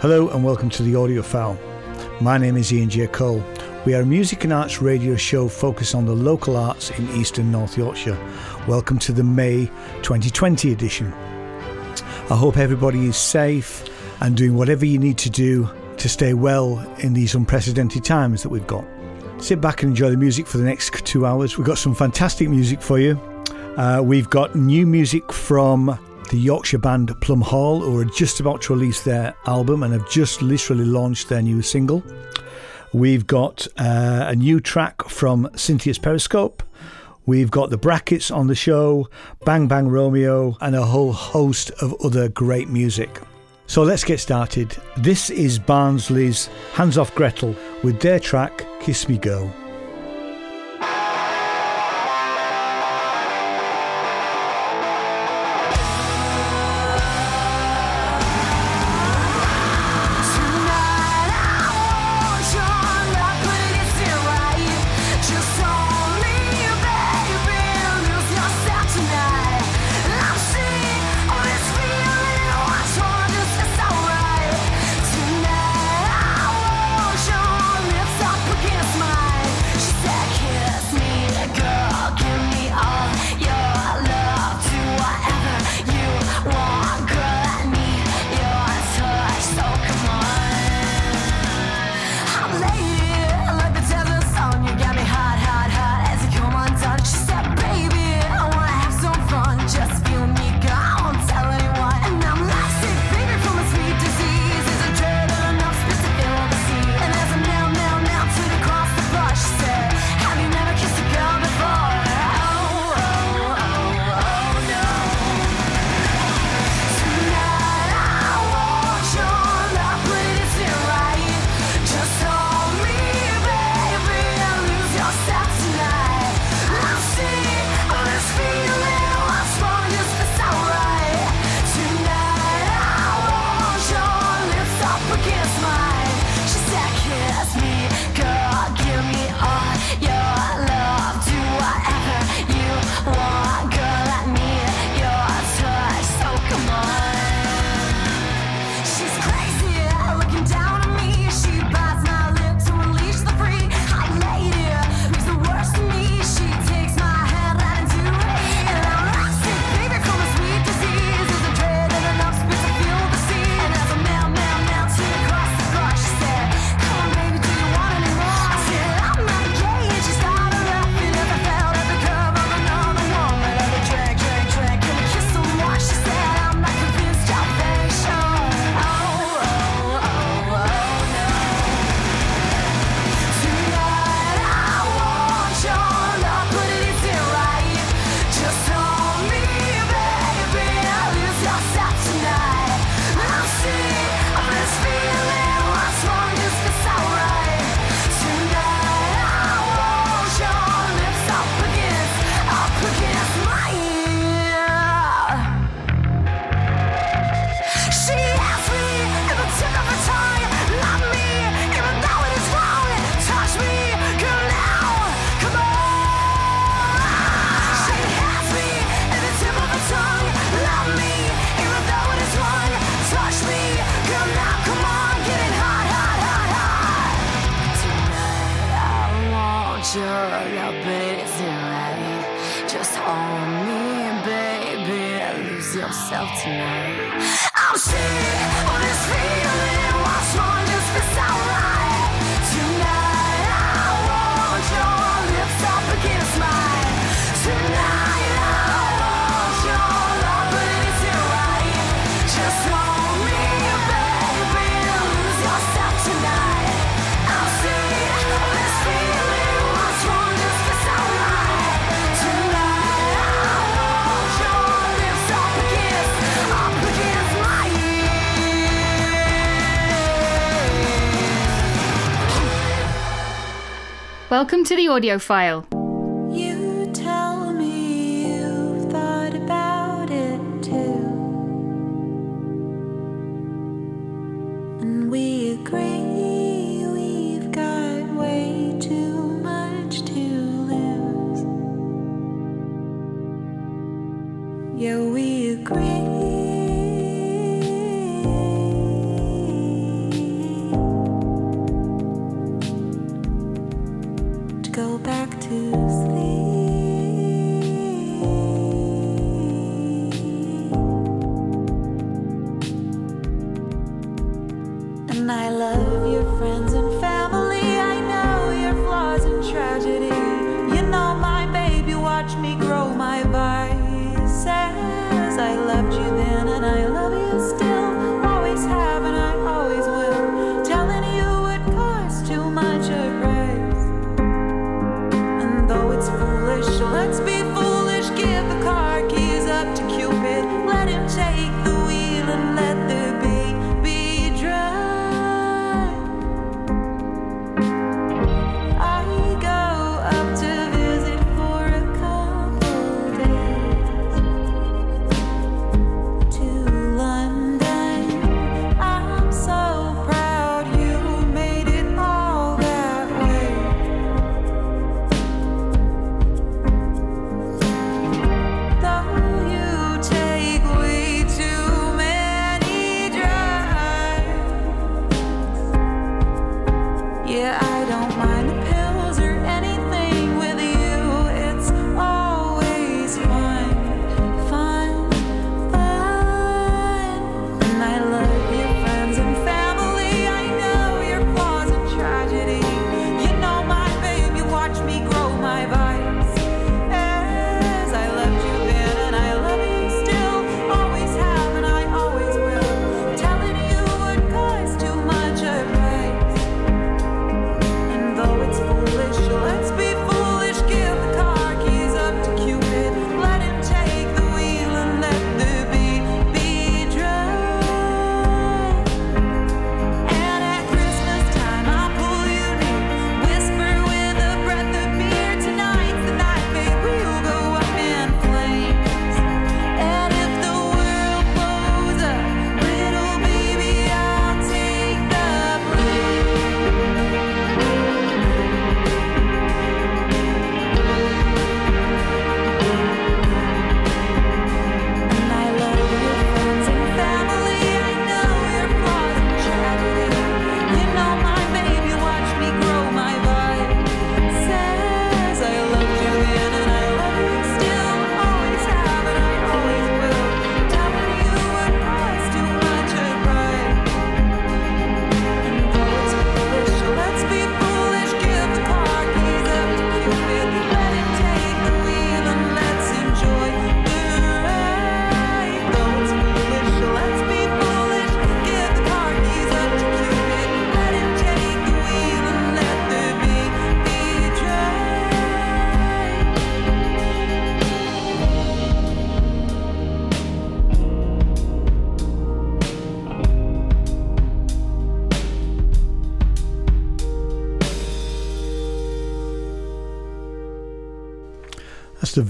Hello and welcome to the Audiophile. My name is Ian J. Cole. We are a music and arts radio show focused on the local arts in eastern North Yorkshire. Welcome to the May 2020 edition. I hope everybody is safe and doing whatever you need to do to stay well in these unprecedented times that we've got. Sit back and enjoy the music for the next two hours. We've got some fantastic music for you. Uh, we've got new music from the Yorkshire band Plumhall, who are just about to release their album and have just literally launched their new single. We've got uh, a new track from Cynthia's Periscope. We've got the brackets on the show, Bang Bang Romeo, and a whole host of other great music. So let's get started. This is Barnsley's Hands of Gretel with their track Kiss Me Girl. sure love is right. Just hold me, baby, lose yourself tonight. I'm sick of this feeling. was wrong? just feels alright. Welcome to the audio You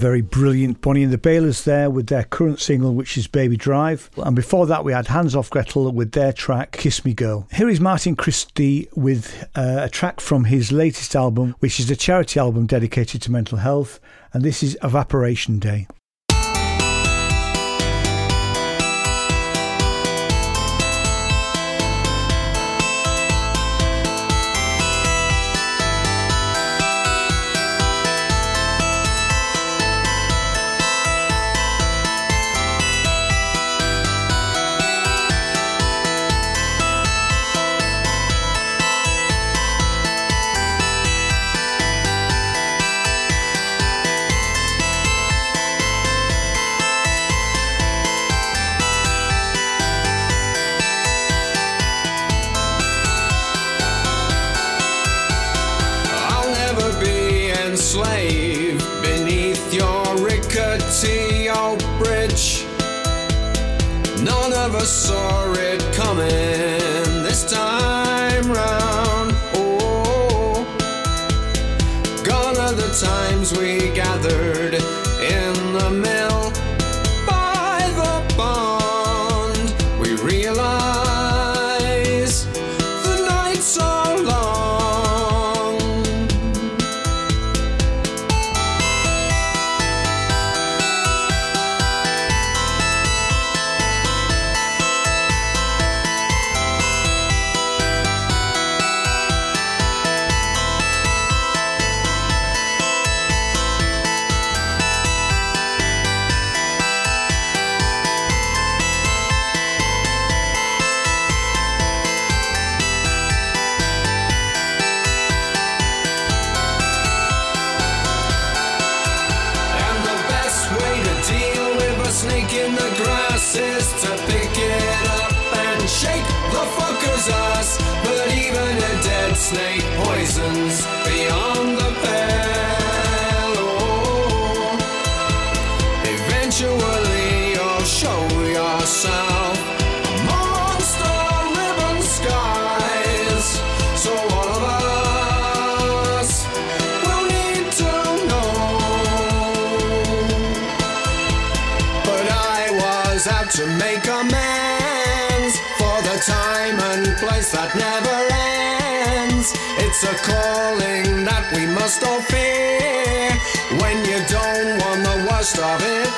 very brilliant Bonnie and the Bailers there with their current single, which is Baby Drive. And before that, we had Hands of Gretel with their track Kiss Me Girl. Here is Martin Christie with uh, a track from his latest album, which is a charity album dedicated to mental health. And this is Evaporation Day. Saw we must fear when you don't want the worst of it.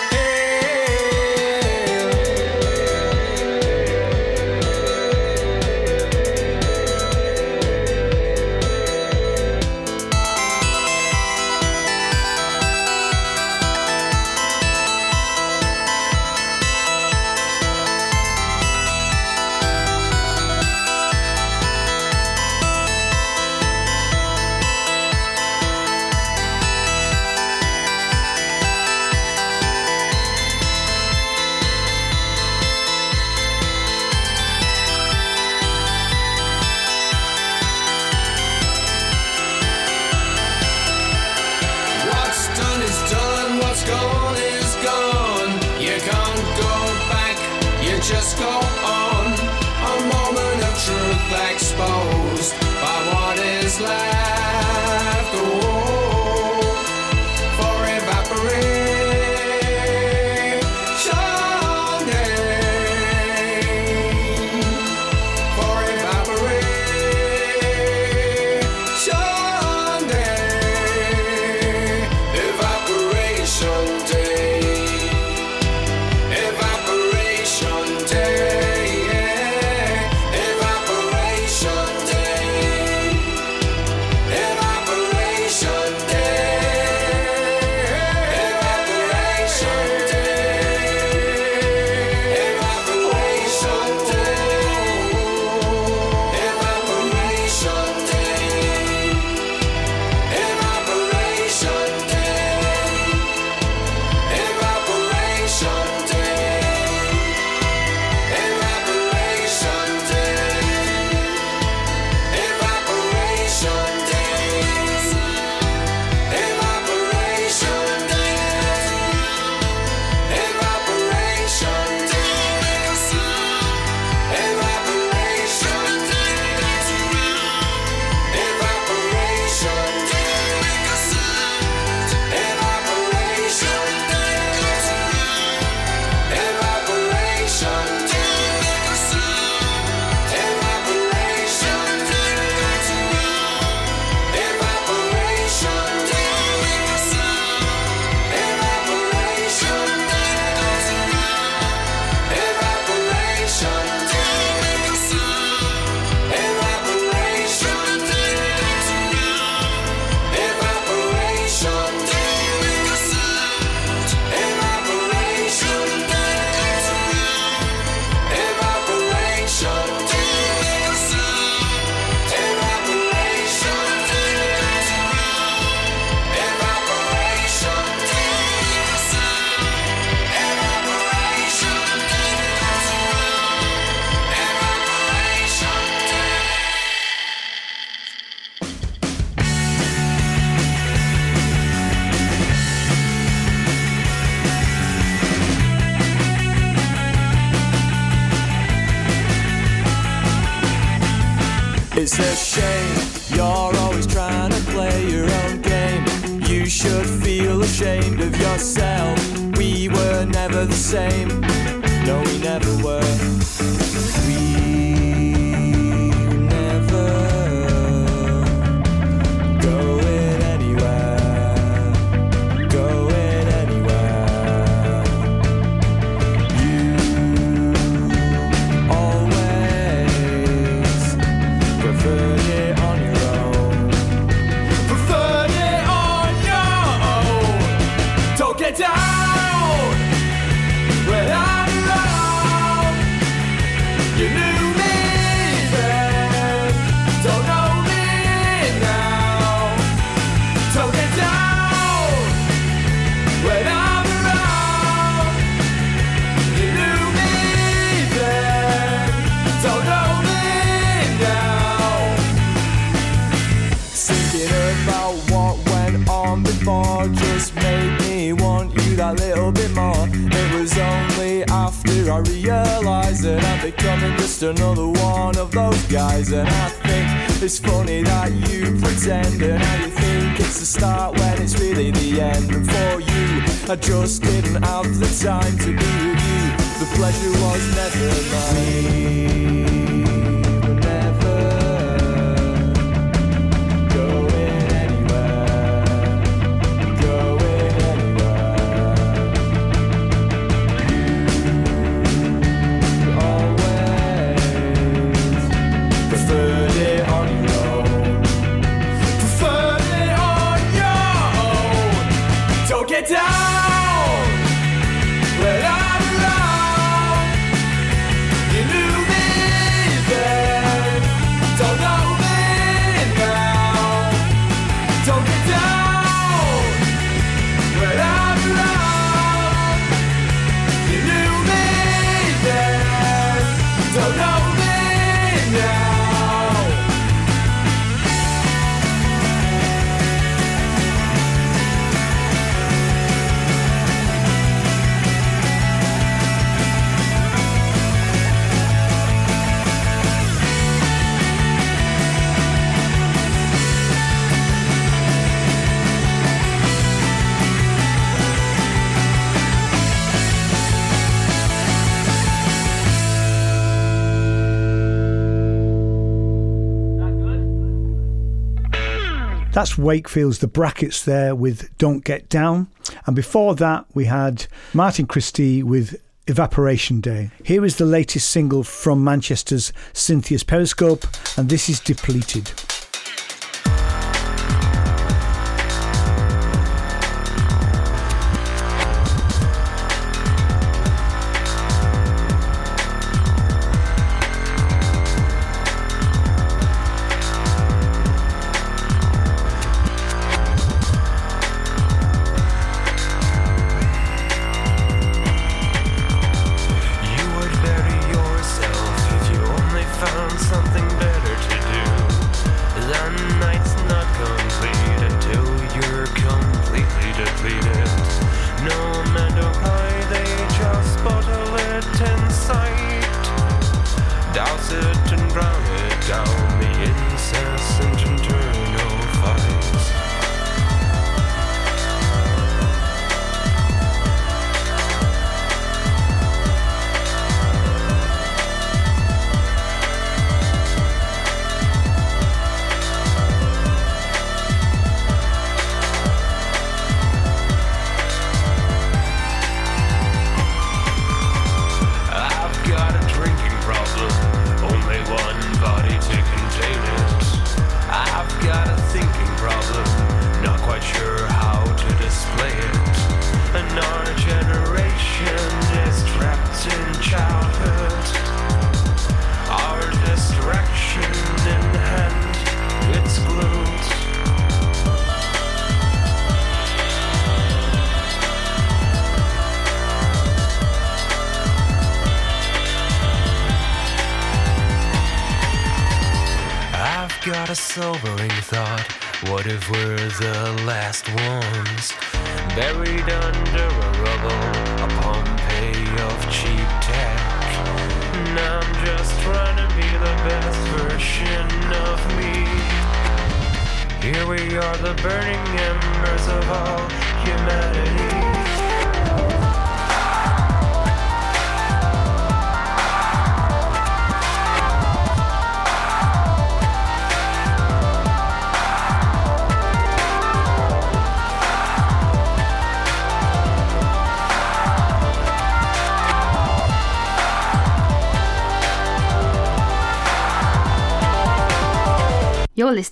That's Wakefield's The Brackets there with Don't Get Down. And before that, we had Martin Christie with Evaporation Day. Here is the latest single from Manchester's Cynthia's Periscope, and this is Depleted.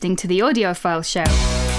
listening to the Audiophile Show.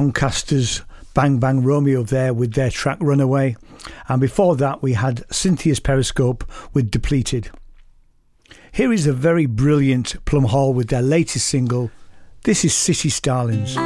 Doncaster's Bang Bang Romeo there with their track Runaway. And before that, we had Cynthia's Periscope with Depleted. Here is a very brilliant Plumhall with their latest single. This is City Starlings.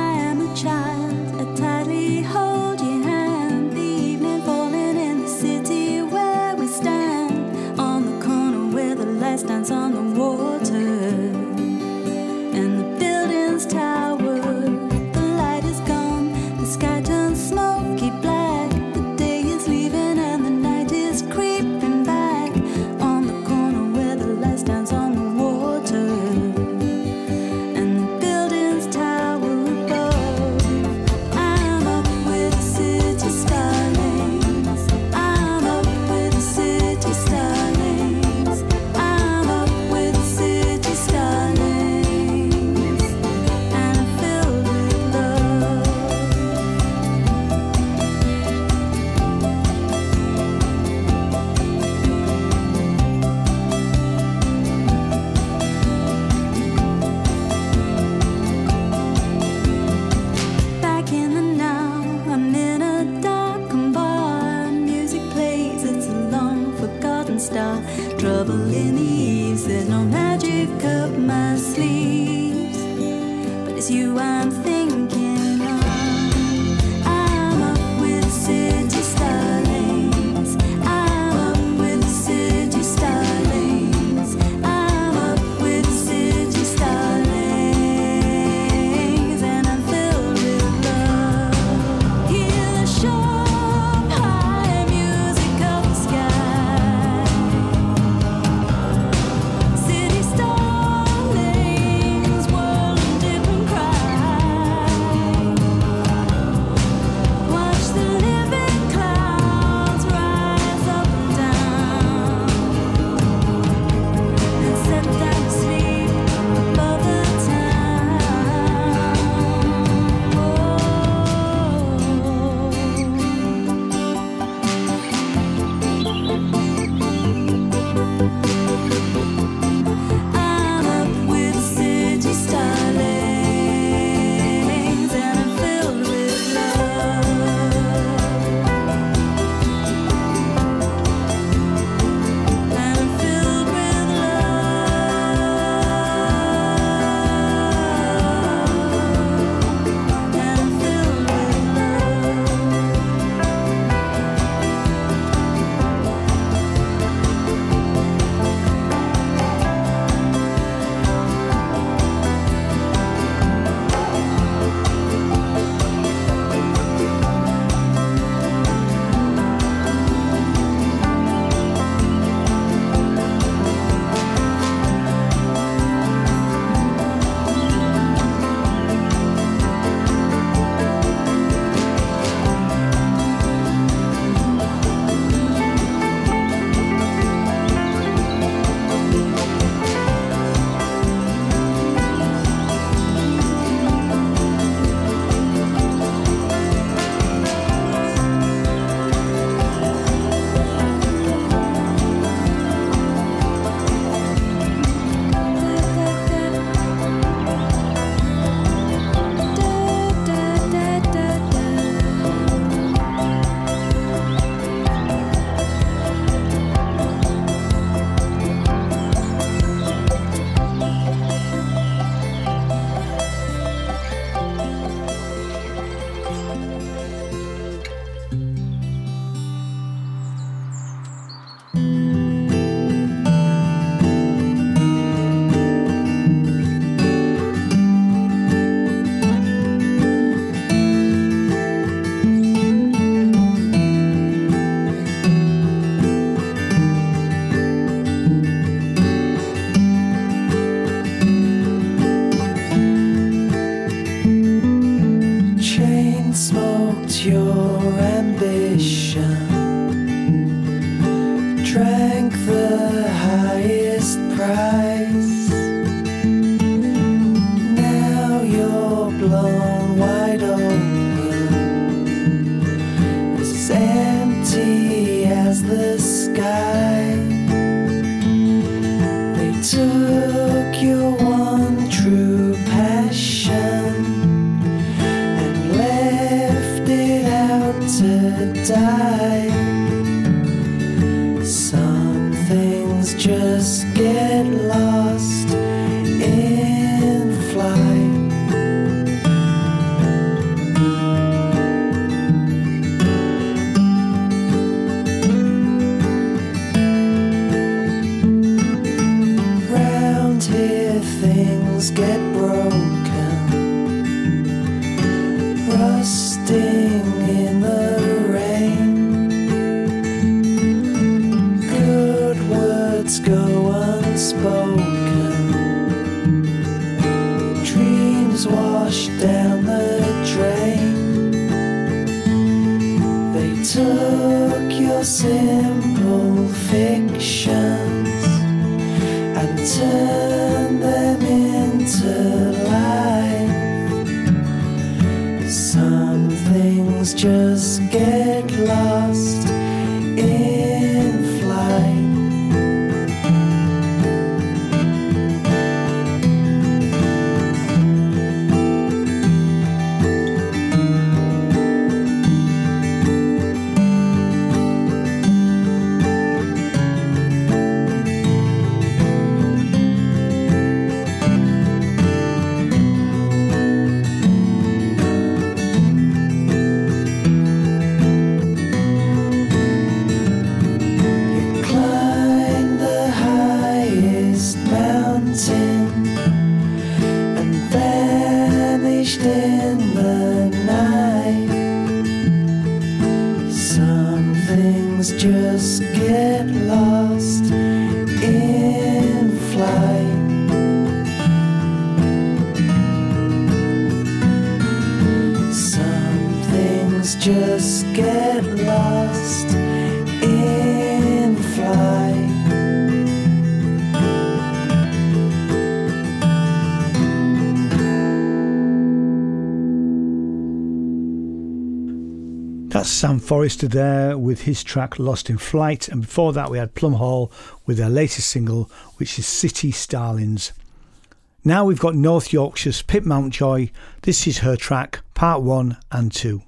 trouble in the eaves. There's no magic up my sleeves, but it's you I'm thinking. Forrester there with his track Lost in Flight, and before that we had Plumhall with their latest single, which is City Starlings. Now we've got North Yorkshire's Pip Mountjoy. This is her track, part one and two.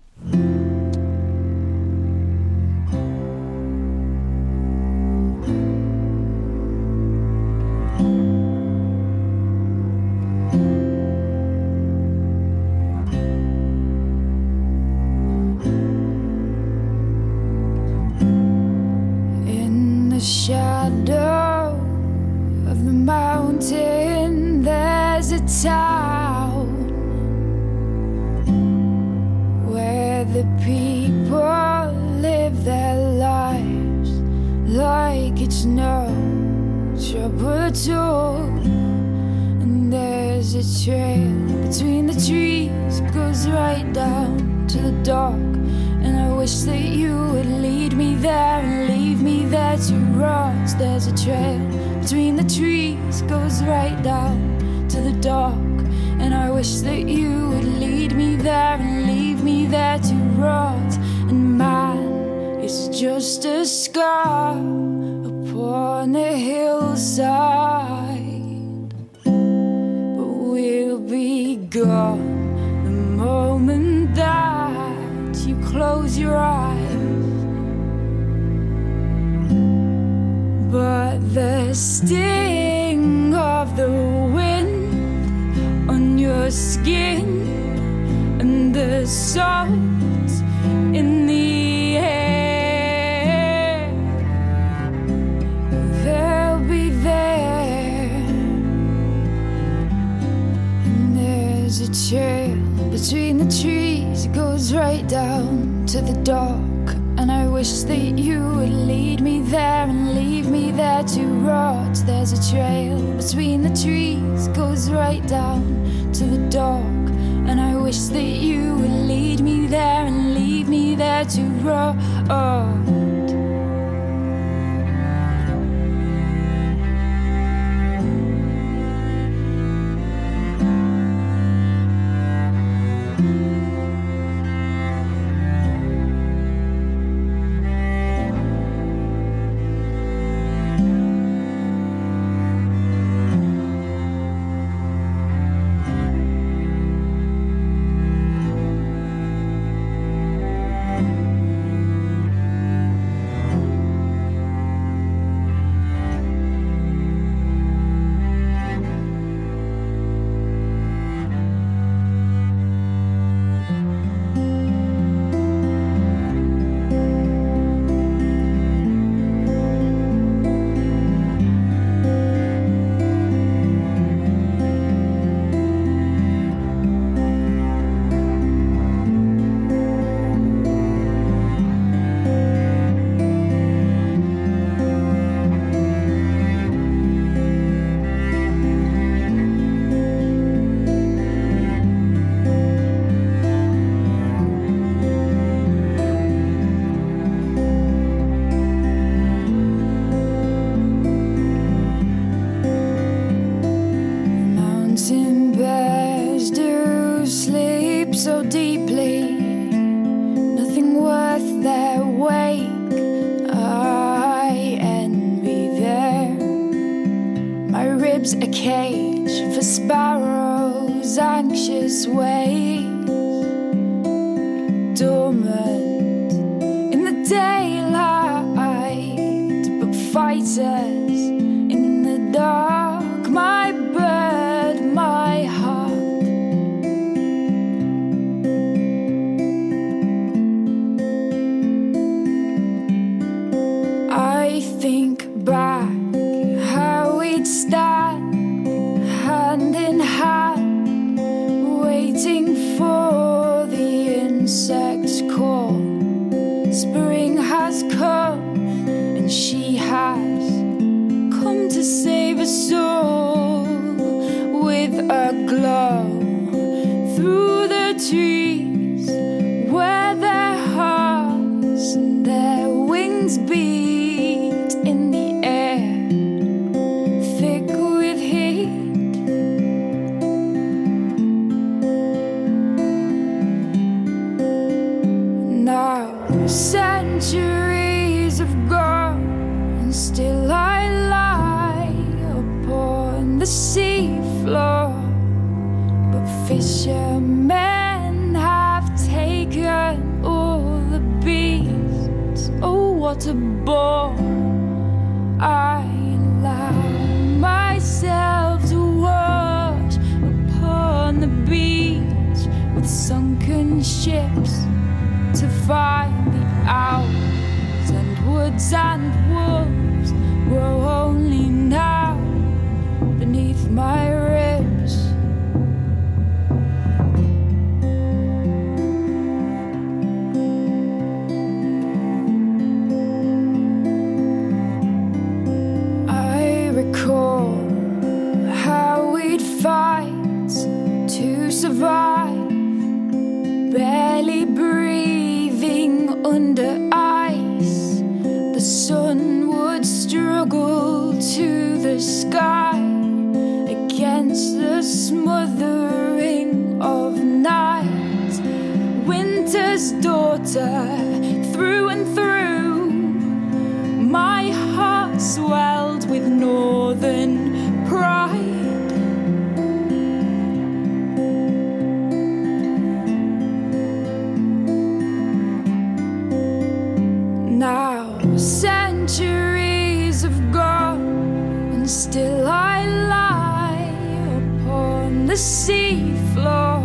Still I lie upon the sea floor.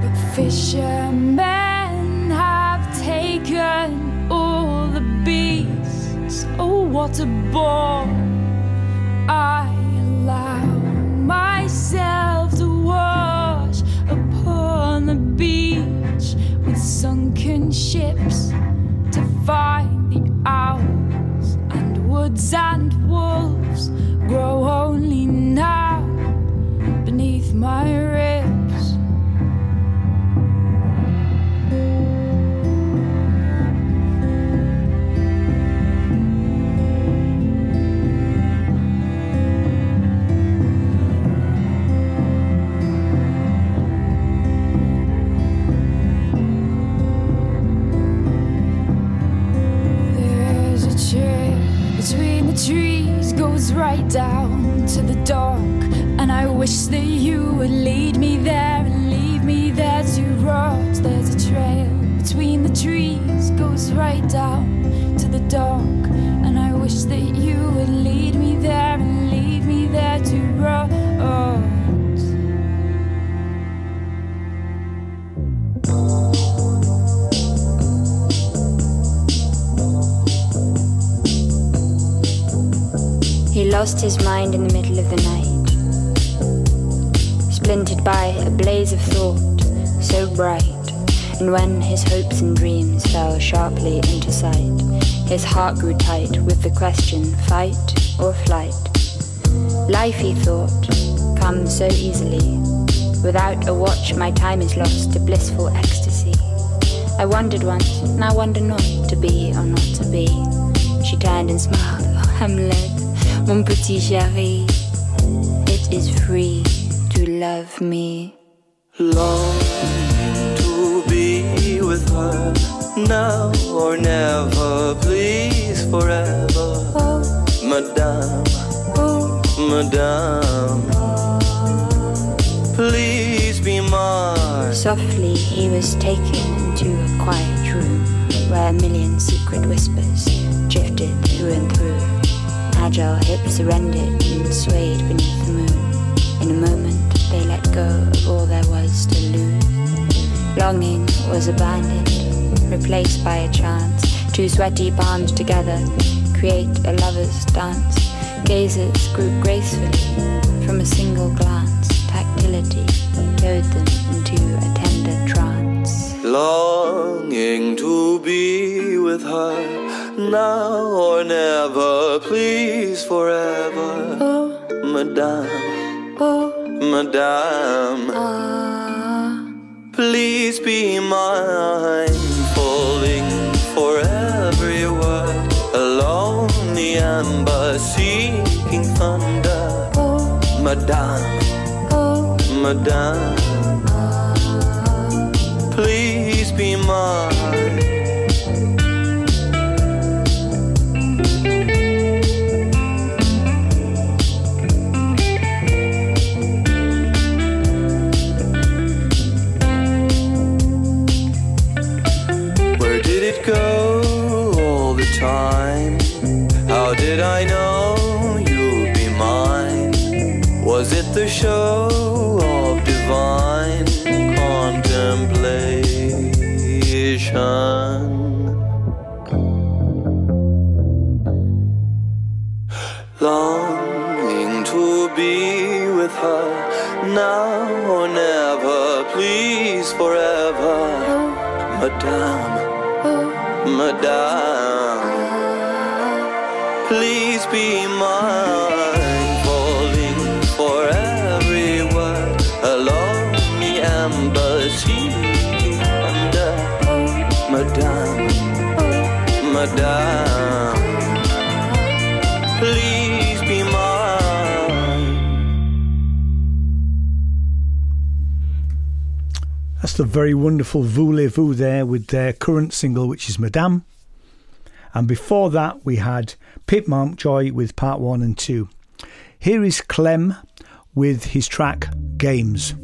But fishermen have taken all the beasts. Oh, what a bore! I allow myself to wash upon the beach with sunken ships to find the owls and woods and wolves grow only now beneath my goes right down to the dock. And I wish that you would lead me there and leave me there to rot. There's a trail between the trees, goes right down to the dock. Lost his mind in the middle of the night, splintered by a blaze of thought so bright. And when his hopes and dreams fell sharply into sight, his heart grew tight with the question fight or flight. Life, he thought, comes so easily. Without a watch, my time is lost to blissful ecstasy. I wondered once, I wonder not to be or not to be. She turned and smiled, oh Hamlet, mon petit chéri. It is free to love me. Longing to be with her now or never, please forever. Madame, oh. Madame, please be mine. Softly, he was taken into a quiet room where a million secret whispers drifted through and through. Agile hips surrendered and swayed beneath the moon. In a moment, they let go of all there was to lose. Longing was abandoned, replaced by a chance. Two sweaty palms together create a lover's dance. Gazes grew gracefully from a single glance. Tactility lured them into a tender trance. Longing to be with her now or never, please forever. Oh, Madame, oh, Madame, ah. please be mine. Falling for every word, alone the amber seeking thunder. Oh, Madame, oh, Madame, ah. please be mine. time. How did I know you'd be mine? Was it the show of divine contemplation? Longing to be with her now or never, please forever, oh. Madame. Oh. Madame please be mine, falling for every word along the embassy under, Madame, Madame, please be mine. That's the very wonderful Voo Le Voo there with their current single, which is Madame. And before that, we had Pip Mountjoy with part one and two. Here is Clem with his track Games.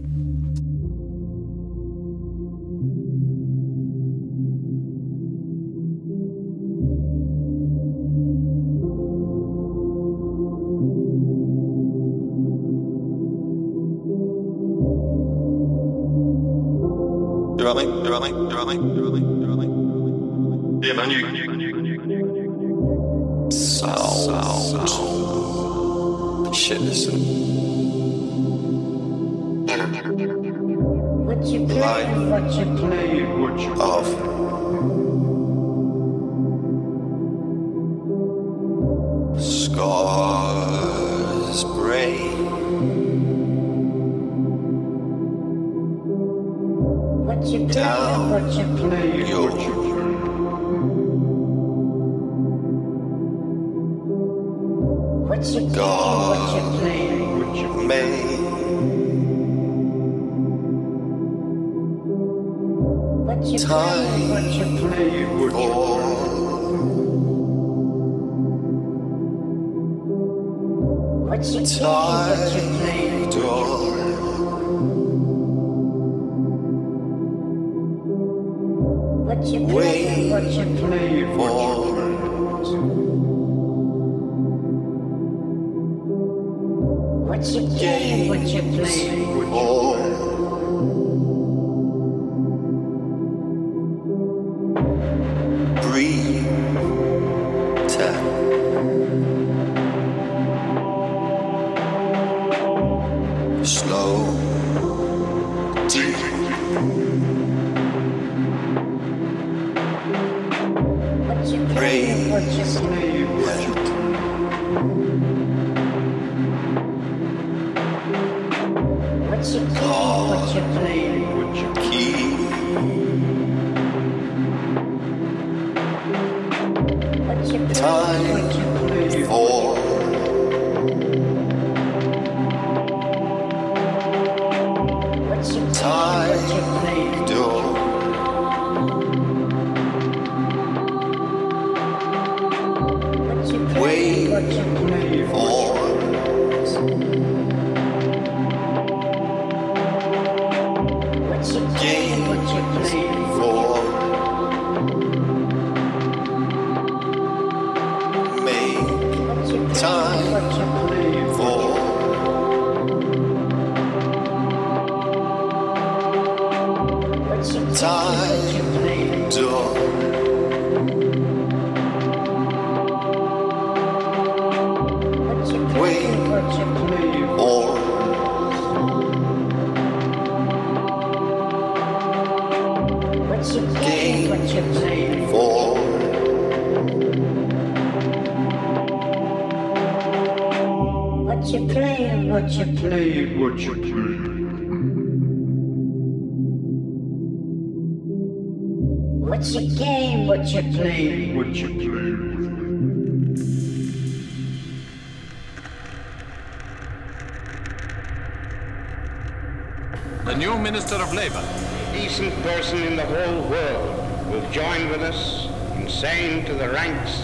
The new Minister of Labour. decent person in the whole world will join with us in saying to the ranks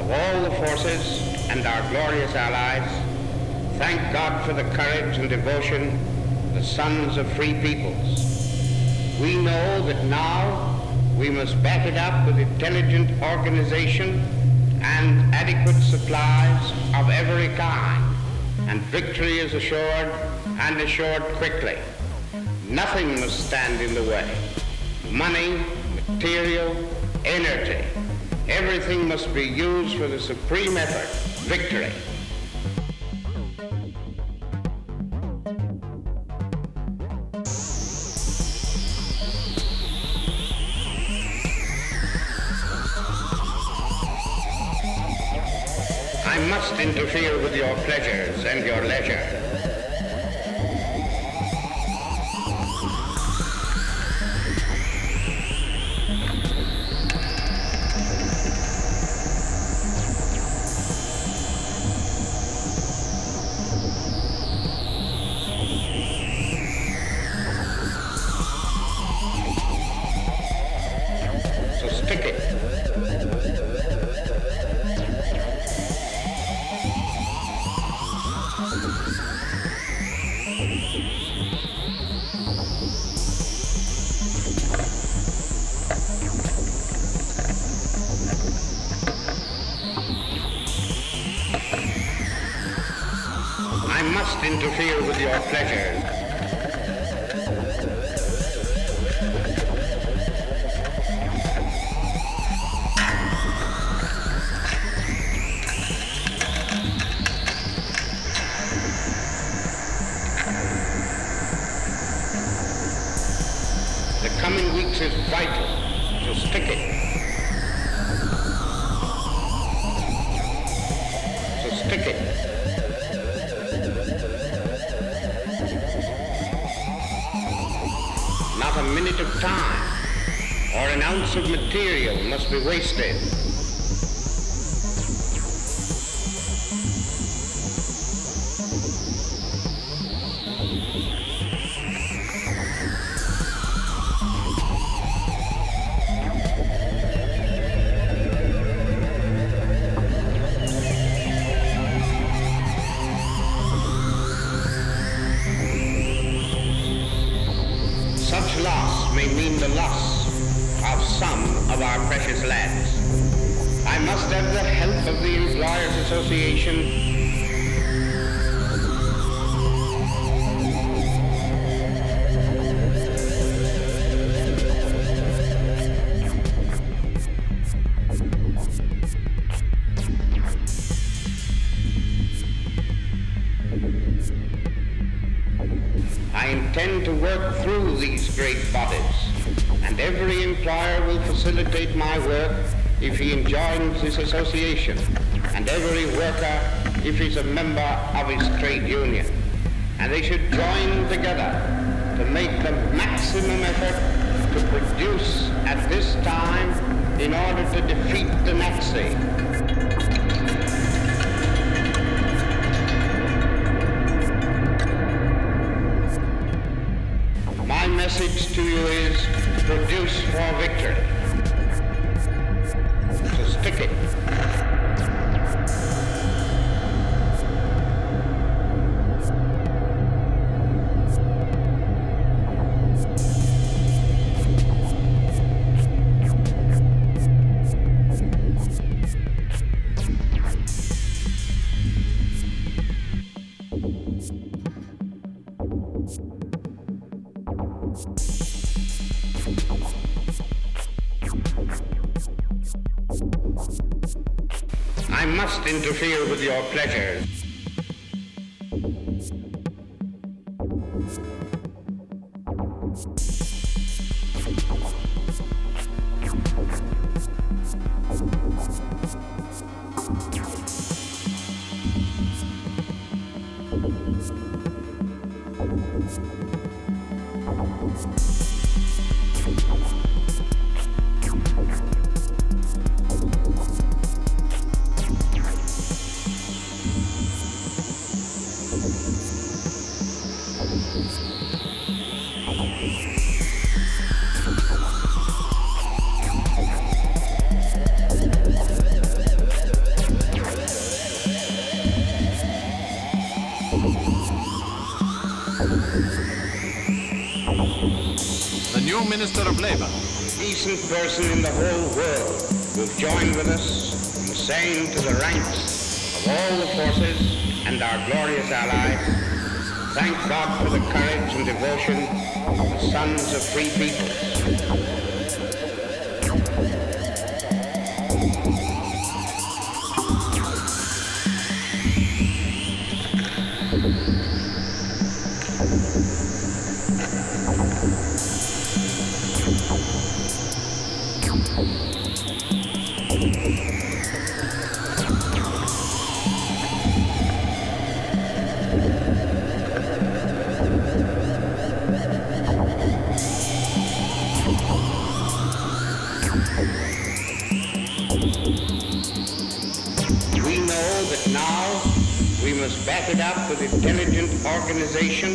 of all the forces and our glorious allies, thank God for the courage and devotion of the sons of free peoples. We know that now we must back it up with intelligent organization and adequate supplies of every kind. and victory is assured and assured quickly. Nothing must stand in the way. Money, material, energy, everything must be used for the supreme effort, victory. I must interfere with your pleasures and your leisure. Be association, must interfere with your pleasures. Minister of Labor. Decent person in the whole world will join with us in saying to the ranks of all the forces and our glorious allies, thank God for the courage and devotion of the sons of free peoples. Organization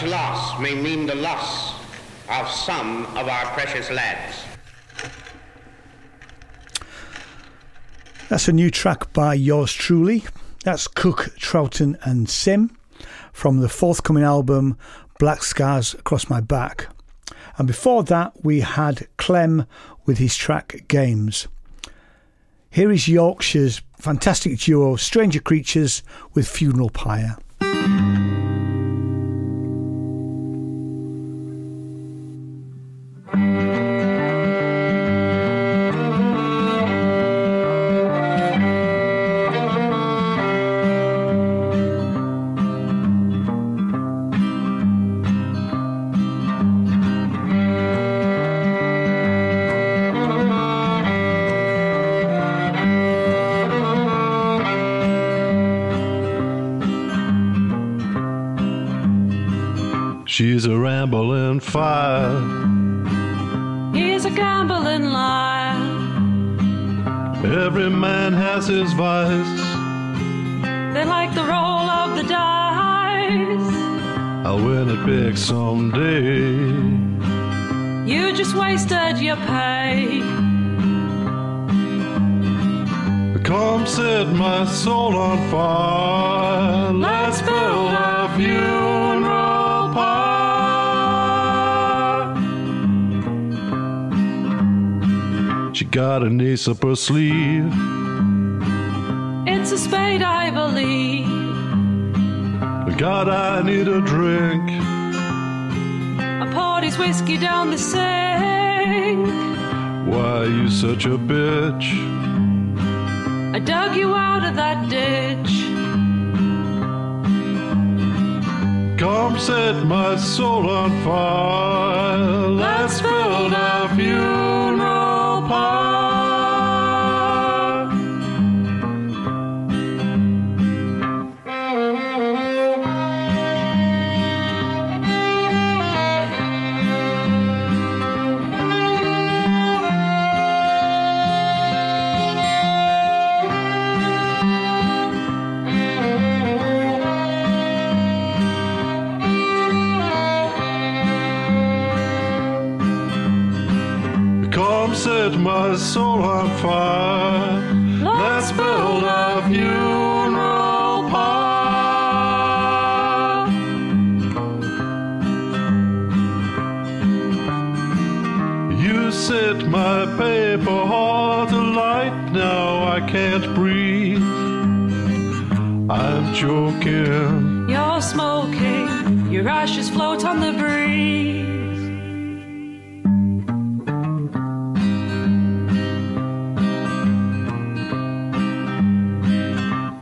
such loss may mean the loss of some of our precious lads. That's a new track by yours truly. That's Cook, Trowton, and Simm from the forthcoming album Black Scars Across My Back. And before that, we had Clem with his track Games. Here is Yorkshire's fantastic duo Stranger Creatures with Funeral Pyre. Got a niece up her sleeve. It's a spade, I believe. But God, I need a drink. I poured his whiskey down the sink. Why are you such a bitch? I dug you out of that ditch. Come set my soul on fire. Let's build a funeral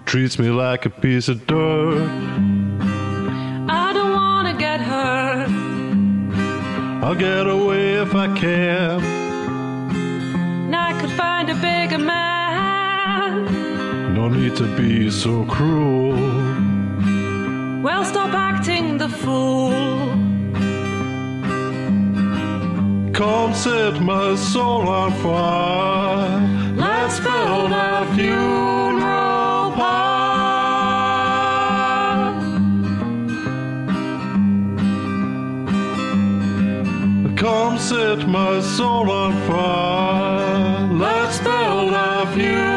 Treats me like a piece of dirt. I don't wanna get hurt. I'll get away if I can. And I could find a bigger man. No need to be so cruel. Well, stop acting the fool. Come set my soul on fire. Let's build a funeral Come set my soul on fire. Let's build a funeral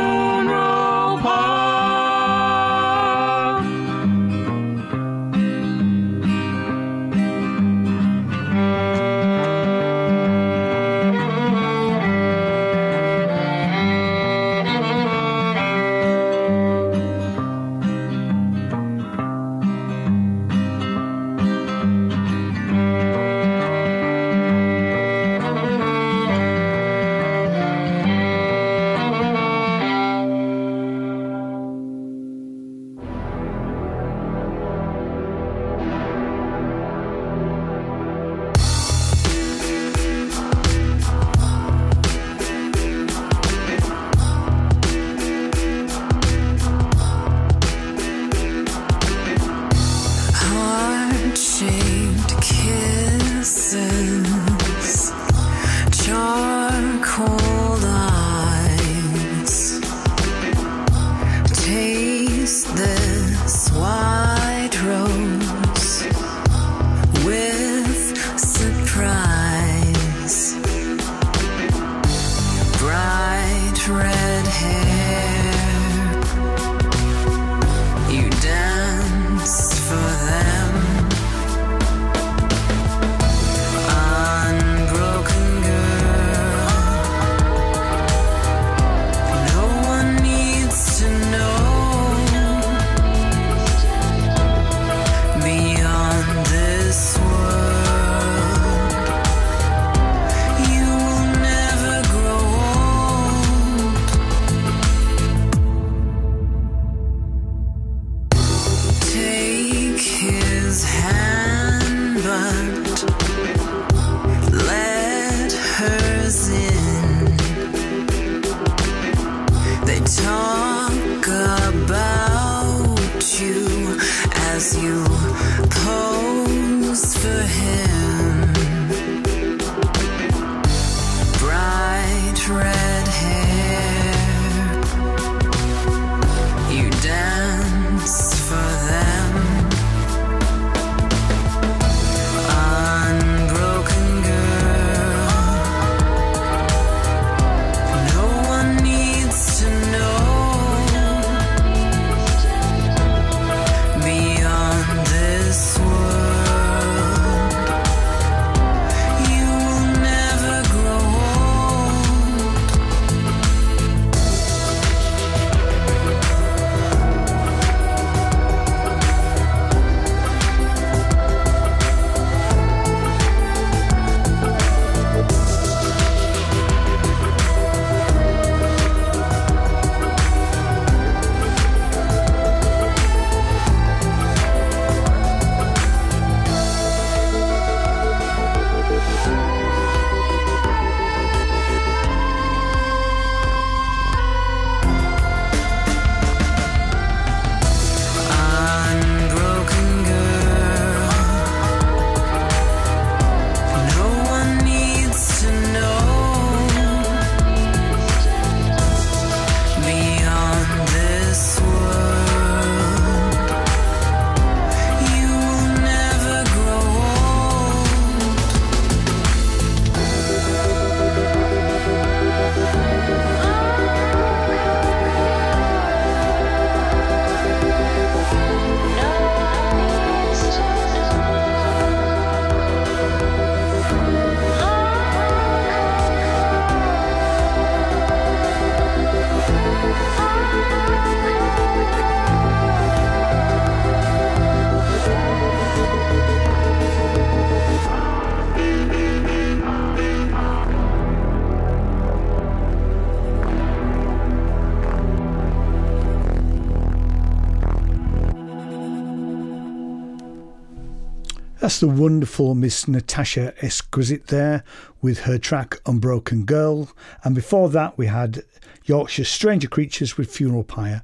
the wonderful Miss Natasha Enquist there with her track Unbroken Girl. And before that, we had Yorkshire Stranger Creatures with Funeral Pyre.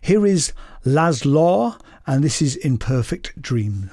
Here is Laz Lore, and this is Imperfect Dream.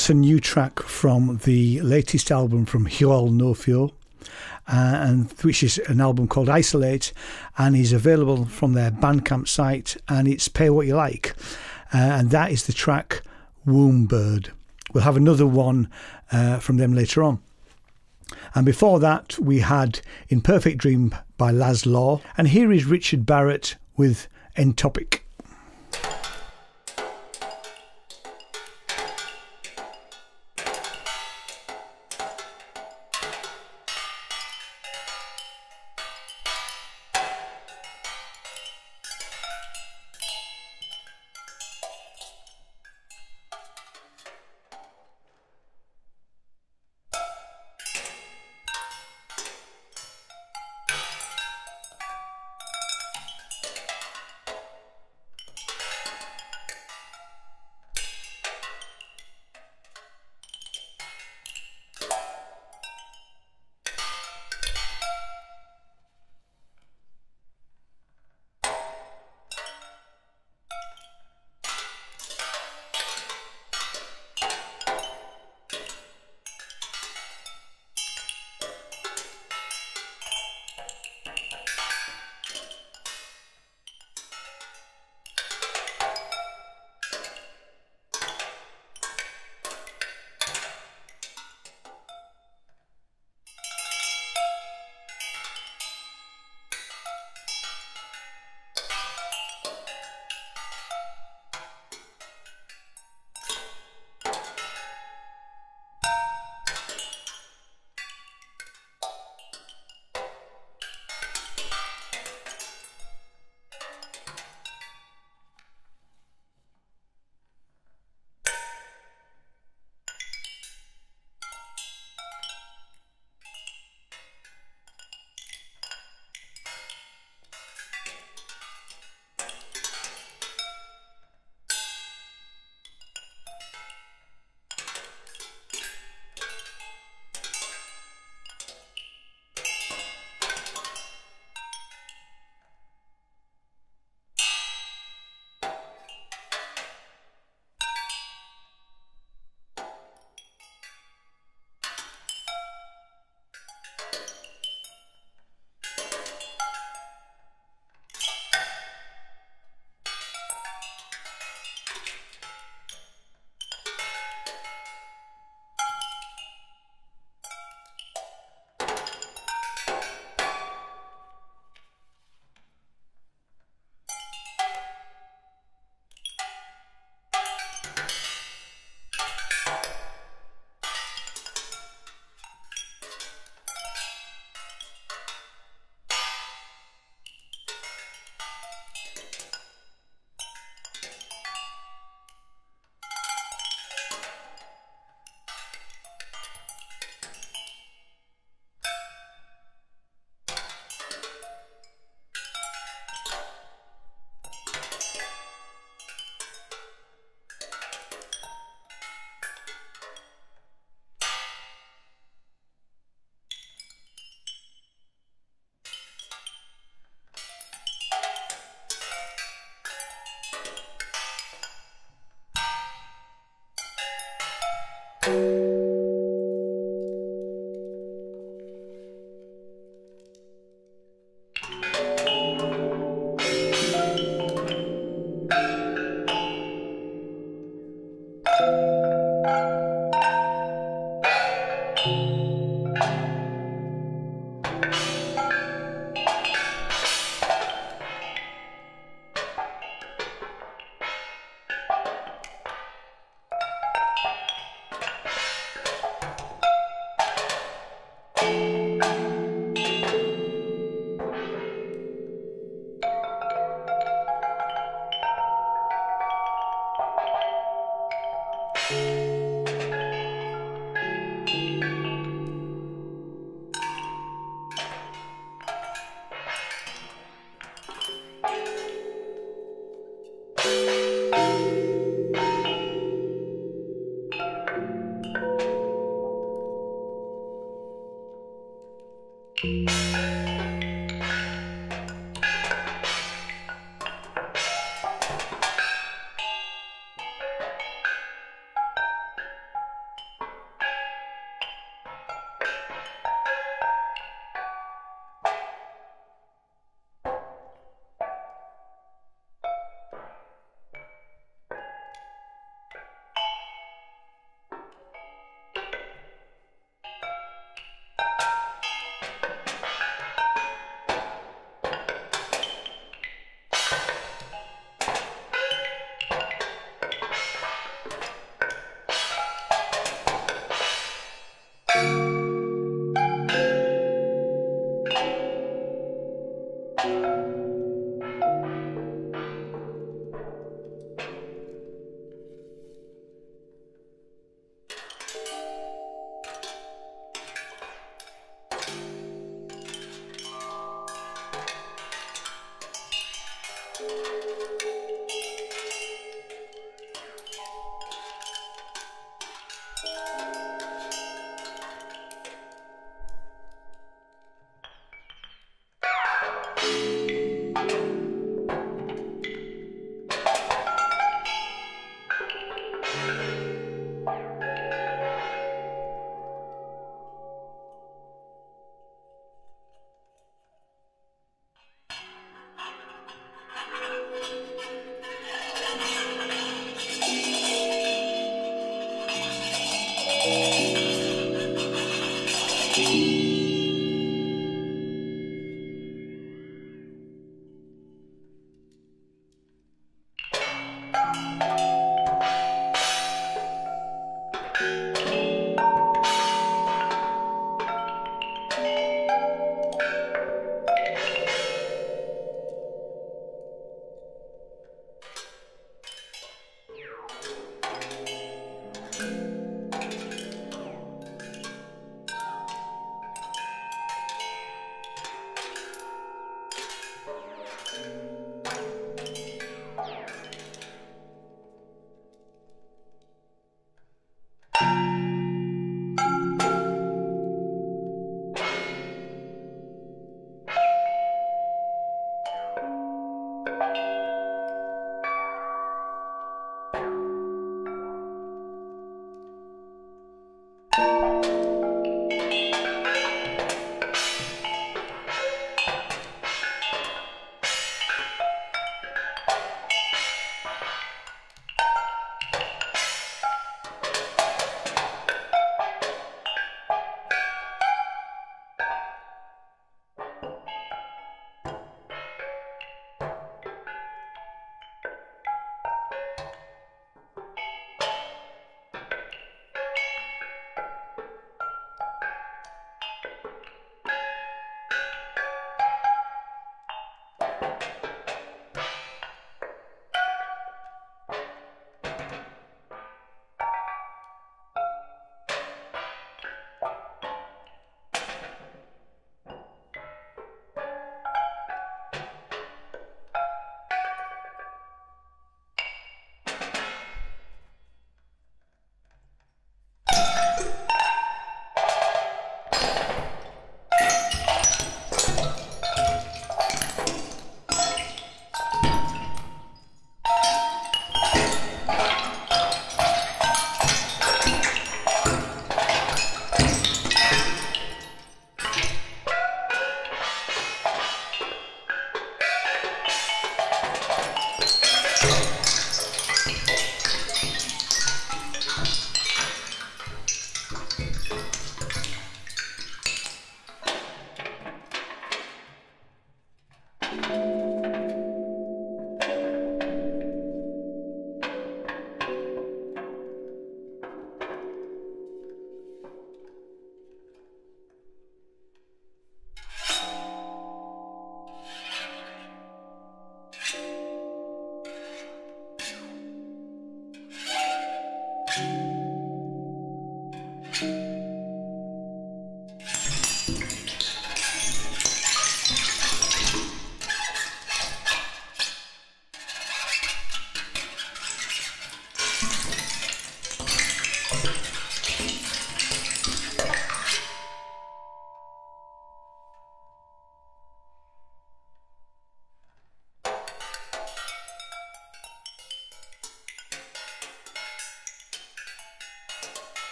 That's a new track from the latest album from Hwyl Nofio, uh, and which is an album called Isolate, and is available from their Bandcamp site, and it's Pay What You Like, uh, and that is the track Womb Bird. We'll have another one uh, from them later on. And before that, we had Imperfect Dream by Laz Lore, and here is Richard Barrett with Entoptic.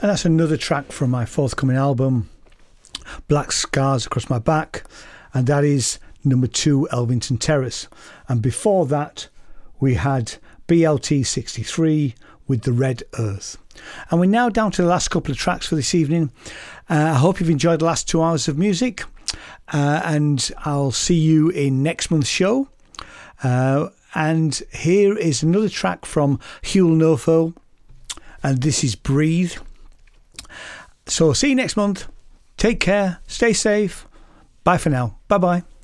And that's another track from my forthcoming album, Black Scars Across My Back, and that is number two, Elvington Terrace. And before that, we had BLT 63 with The Red Earth. And we're now down to the last couple of tracks for this evening. Uh, I hope you've enjoyed the last two hours of music, uh, and I'll see you in next month's show. Uh, and here is another track from Hwyl Nofio, and this is Breathe. So, see you next month. Take care. Stay safe. Bye for now. Bye bye.